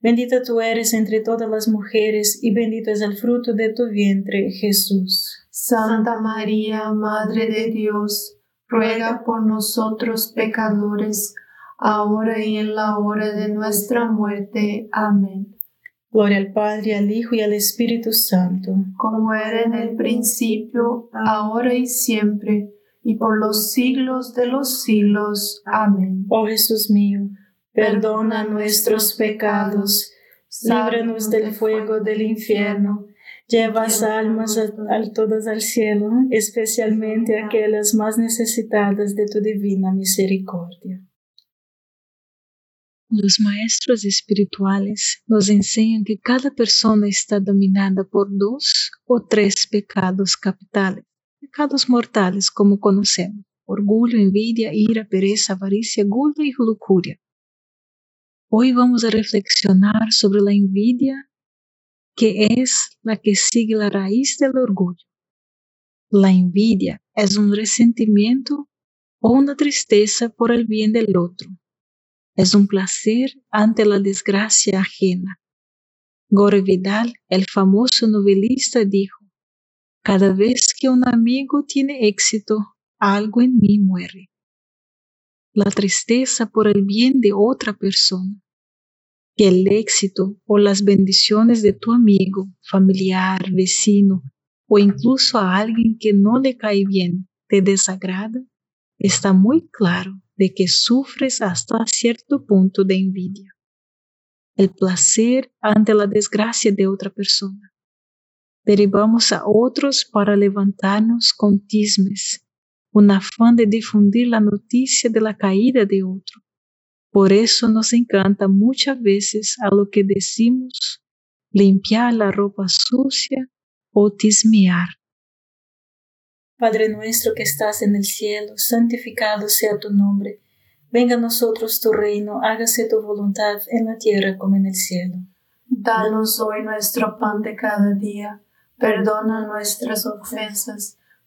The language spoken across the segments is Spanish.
Bendita tú eres entre todas las mujeres y bendito es el fruto de tu vientre, Jesús. Santa María, Madre de Dios, ruega por nosotros pecadores, ahora y en la hora de nuestra muerte. Amén. Gloria al Padre, al Hijo y al Espíritu Santo, como era en el principio, ahora y siempre, y por los siglos de los siglos. Amén. Oh Jesús mío, perdona nuestros pecados, líbranos del fuego del infierno Llevas almas a, todas al cielo, especialmente aquellas más necesitadas de tu divina misericordia. Los maestros espirituales nos enseñan que cada persona está dominada por dos o tres pecados capitales, pecados mortales como conocemos, orgullo, envidia, ira, pereza, avaricia, gula y lujuria. Hoy vamos a reflexionar sobre la envidia que es la que sigue la raíz del orgullo. La envidia es un resentimiento o una tristeza por el bien del otro. Es un placer ante la desgracia ajena. Gore Vidal, el famoso novelista, dijo, Cada vez que un amigo tiene éxito, algo en mí muere. La tristeza por el bien de otra persona que el éxito o las bendiciones de tu amigo, familiar, vecino o incluso a alguien que no le cae bien te desagrada, está muy claro de que sufres hasta cierto punto de envidia. El placer ante la desgracia de otra persona. Derivamos a otros para levantarnos con tismes, un afán de difundir la noticia de la caída de otro por eso nos encanta muchas veces a lo que decimos limpiar la ropa sucia o tismear. Padre nuestro que estás en el cielo, santificado sea tu nombre. Venga a nosotros tu reino, hágase tu voluntad en la tierra como en el cielo. Danos hoy nuestro pan de cada día. Perdona nuestras ofensas,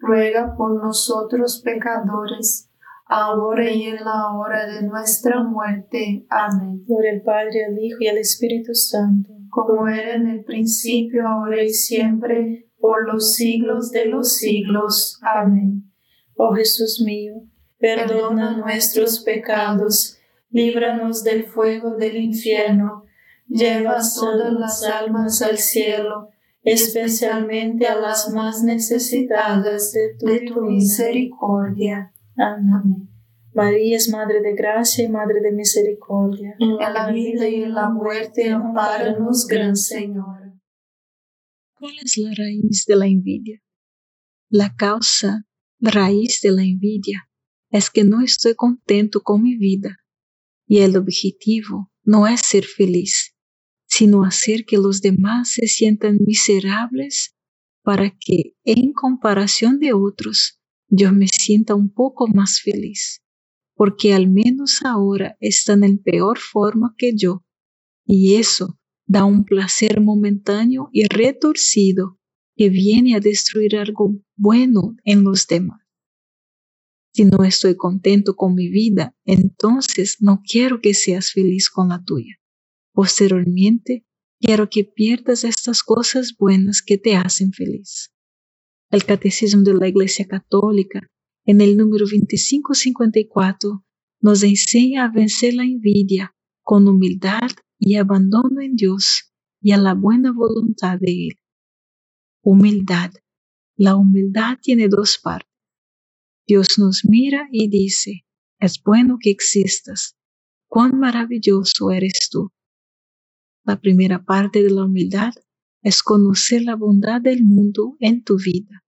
ruega por nosotros pecadores, ahora y en la hora de nuestra muerte. Amén. Por el Padre, al Hijo y al Espíritu Santo, como era en el principio, ahora y siempre, por los siglos de los siglos. Amén. Oh Jesús mío, perdona nuestros pecados, líbranos del fuego del infierno, lleva todas las almas al cielo especialmente a las más necesitadas de tu, misericordia. Amén. María es Madre de Gracia y Madre de Misericordia. En la vida y en la muerte, amparanos, Gran Señor. ¿Cuál es la raíz de la envidia? La causa, la raíz de la envidia, es que no estoy contento con mi vida y el objetivo no es ser feliz, sino hacer que los demás se sientan miserables para que, en comparación de otros, yo me sienta un poco más feliz, porque al menos ahora están en peor forma que yo, y eso da un placer momentáneo y retorcido que viene a destruir algo bueno en los demás. Si no estoy contento con mi vida, entonces no quiero que seas feliz con la tuya. Posteriormente, quiero que pierdas estas cosas buenas que te hacen feliz. El Catecismo de la Iglesia Católica, en el número 2554, nos enseña a vencer la envidia con humildad y abandono en Dios y a la buena voluntad de Él. Humildad. La humildad tiene dos partes. Dios nos mira y dice, es bueno que existas. Cuán maravilloso eres tú. La primera parte de la humildad es conocer la bondad del mundo en tu vida.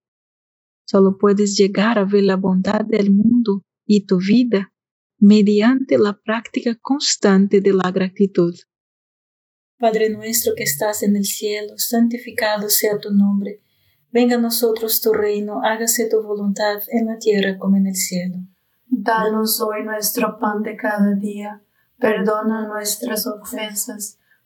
Solo puedes llegar a ver la bondad del mundo y tu vida mediante la práctica constante de la gratitud. Padre nuestro que estás en el cielo, santificado sea tu nombre. Venga a nosotros tu reino, hágase tu voluntad en la tierra como en el cielo. Danos hoy nuestro pan de cada día, perdona nuestras ofensas,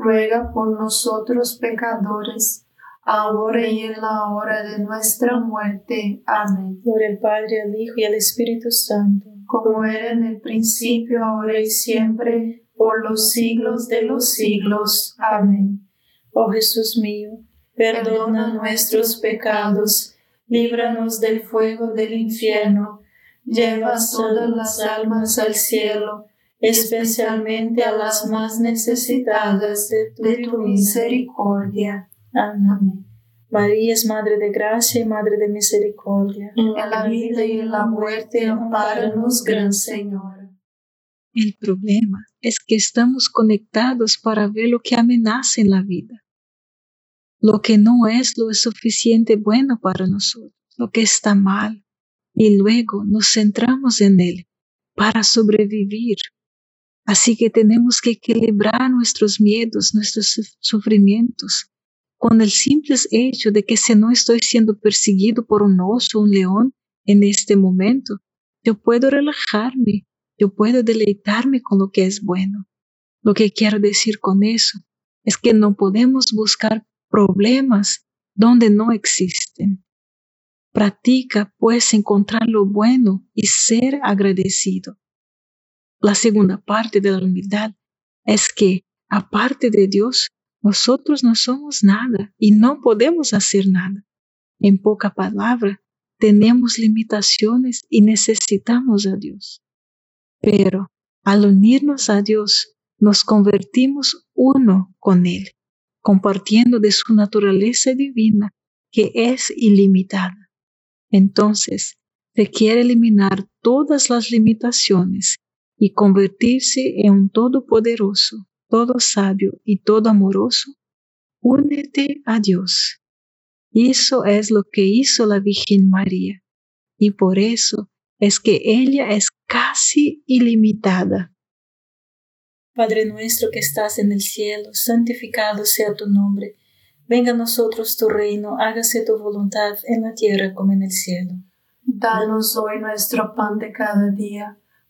ruega por nosotros pecadores, ahora y en la hora de nuestra muerte. Amén. Por el Padre, el Hijo y el Espíritu Santo, como era en el principio, ahora y siempre, por los siglos de los siglos. Amén. Oh Jesús mío, perdona nuestros pecados, líbranos del fuego del infierno, lleva todas las almas al cielo especialmente a las más necesitadas de tu, misericordia. Amén. María es Madre de Gracia y Madre de Misericordia. En la vida y en la muerte, amparanos, Gran Señor. El problema es que estamos conectados para ver lo que amenaza en la vida, lo que no es lo suficiente bueno para nosotros, lo que está mal, y luego nos centramos en él para sobrevivir Así que tenemos que equilibrar nuestros miedos, nuestros sufrimientos, con el simple hecho de que si no estoy siendo perseguido por un oso un león en este momento, yo puedo relajarme, yo puedo deleitarme con lo que es bueno. Lo que quiero decir con eso es que no podemos buscar problemas donde no existen. Practica pues encontrar lo bueno y ser agradecido. La segunda parte de la humildad es que, aparte de Dios, nosotros no somos nada y no podemos hacer nada. En poca palabra, tenemos limitaciones y necesitamos a Dios. Pero al unirnos a Dios, nos convertimos uno con Él, compartiendo de su naturaleza divina que es ilimitada. Entonces, se quiere eliminar todas las limitaciones y convertirse en un todopoderoso, todo sabio y todo amoroso, únete a Dios. Eso es lo que hizo la Virgen María, y por eso es que ella es casi ilimitada. Padre nuestro que estás en el cielo, santificado sea tu nombre. Venga a nosotros tu reino, hágase tu voluntad en la tierra como en el cielo. Danos hoy nuestro pan de cada día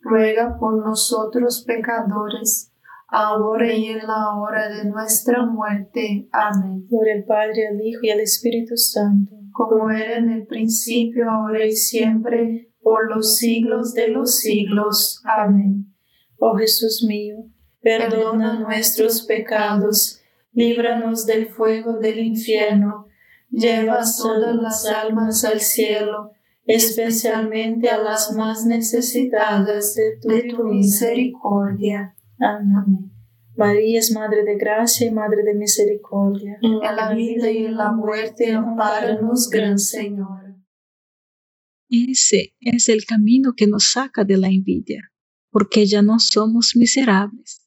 ruega por nosotros pecadores, ahora y en la hora de nuestra muerte. Amén. Por el Padre, el Hijo y el Espíritu Santo, como era en el principio, ahora y siempre, por los siglos de los siglos. Amén. Oh Jesús mío, perdona nuestros pecados, líbranos del fuego del infierno, lleva todas las almas al cielo especialmente a las más necesitadas de tu, misericordia. Amén. María es Madre de Gracia y Madre de Misericordia. En la vida y en la muerte, amparanos, Gran Señor. Ese es el camino que nos saca de la envidia, porque ya no somos miserables.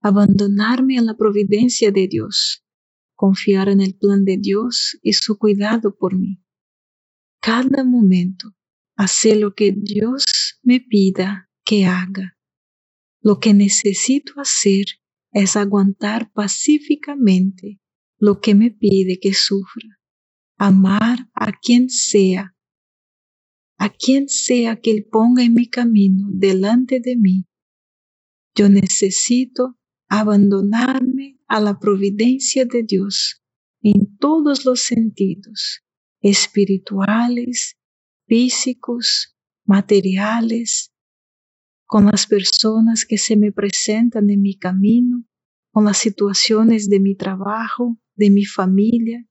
Abandonarme a la providencia de Dios, confiar en el plan de Dios y su cuidado por mí. Cada momento hacer lo que Dios me pida que haga lo que necesito hacer es aguantar pacíficamente lo que me pide que sufra, amar a quien sea, a quien sea que Él ponga en mi camino delante de mí. Yo necesito abandonarme a la providencia de Dios en todos los sentidos, espirituales, físicos, materiales, con las personas que se me presentan en mi camino, con las situaciones de mi trabajo, de mi familia,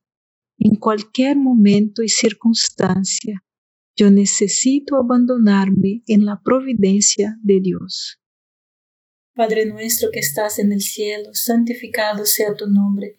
en cualquier momento y circunstancia. Yo necesito abandonarme en la providencia de Dios. Padre nuestro que estás en el cielo, santificado sea tu nombre.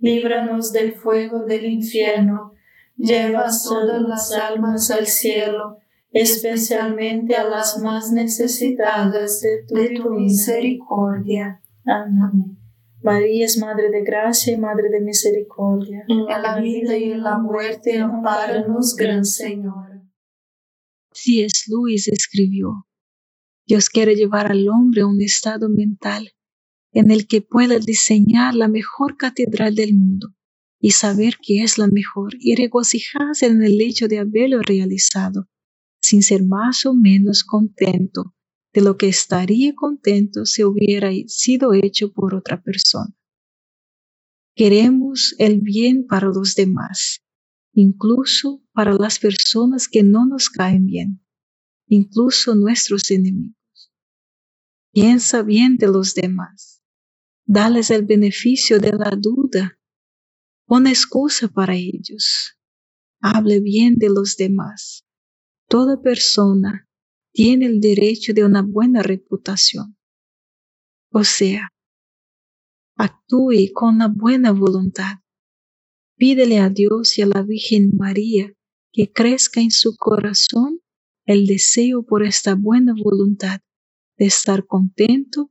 líbranos del fuego del infierno, lleva todas las almas al cielo, especialmente a las más necesitadas de tu, misericordia. Amén. María es Madre de Gracia y Madre de Misericordia. En la vida y en la muerte, amparanos, Gran Señor. C.S. Lewis escribió, Dios quiere llevar al hombre a un estado mental en el que pueda diseñar la mejor catedral del mundo y saber que es la mejor y regocijarse en el hecho de haberlo realizado, sin ser más o menos contento de lo que estaría contento si hubiera sido hecho por otra persona. Queremos el bien para los demás incluso para las personas que no nos caen bien, incluso nuestros enemigos. Piensa bien de los demás, dales el beneficio de la duda, pon excusa para ellos, hable bien de los demás. Toda persona tiene el derecho de una buena reputación. O sea, actúe con una buena voluntad Pídele a Dios y a la Virgen María que crezca en su corazón el deseo por esta buena voluntad de estar contento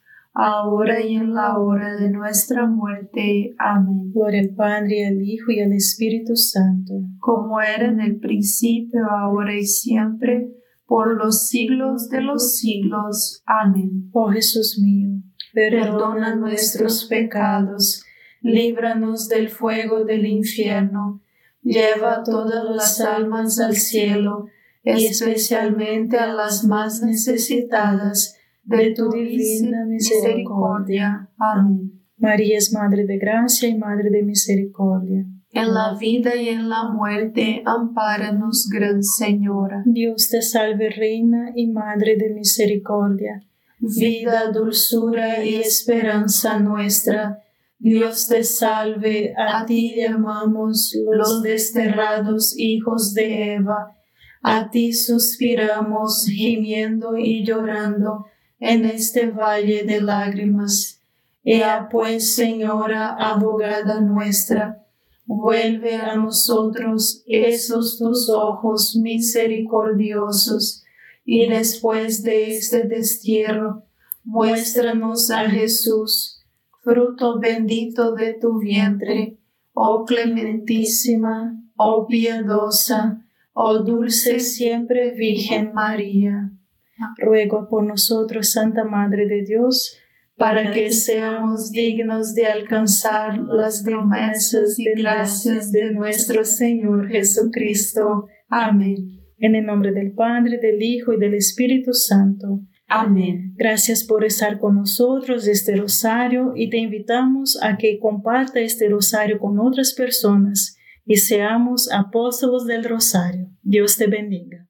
ahora y en la hora de nuestra muerte. Amén. Gloria al Padre, al Hijo y al Espíritu Santo. Como era en el principio, ahora y siempre, por los siglos de los siglos. Amén. Oh Jesús mío, perdona nuestros pecados, líbranos del fuego del infierno, lleva todas las almas al cielo, especialmente a las más necesitadas de tu divina misericordia. Amén. María es Madre de Gracia y Madre de Misericordia. En la vida y en la muerte, ampáranos, Gran Señora. Dios te salve, Reina y Madre de Misericordia. Vida, dulzura y esperanza nuestra. Dios te salve, a ti llamamos los desterrados hijos de Eva. A ti suspiramos, gimiendo y llorando en este valle de lágrimas. Ea pues, Señora, abogada nuestra, vuelve a nosotros esos tus ojos misericordiosos, y después de este destierro, muéstranos a Jesús, fruto bendito de tu vientre, oh clementísima, oh piadosa, oh dulce siempre Virgen María ruego por nosotros, Santa Madre de Dios, para que seamos dignos de alcanzar las promesas y gracias de nuestro Señor Jesucristo. Amén. En el nombre del Padre, del Hijo y del Espíritu Santo. Amén. Gracias por estar con nosotros este rosario y te invitamos a que comparta este rosario con otras personas y seamos apóstolos del rosario. Dios te bendiga.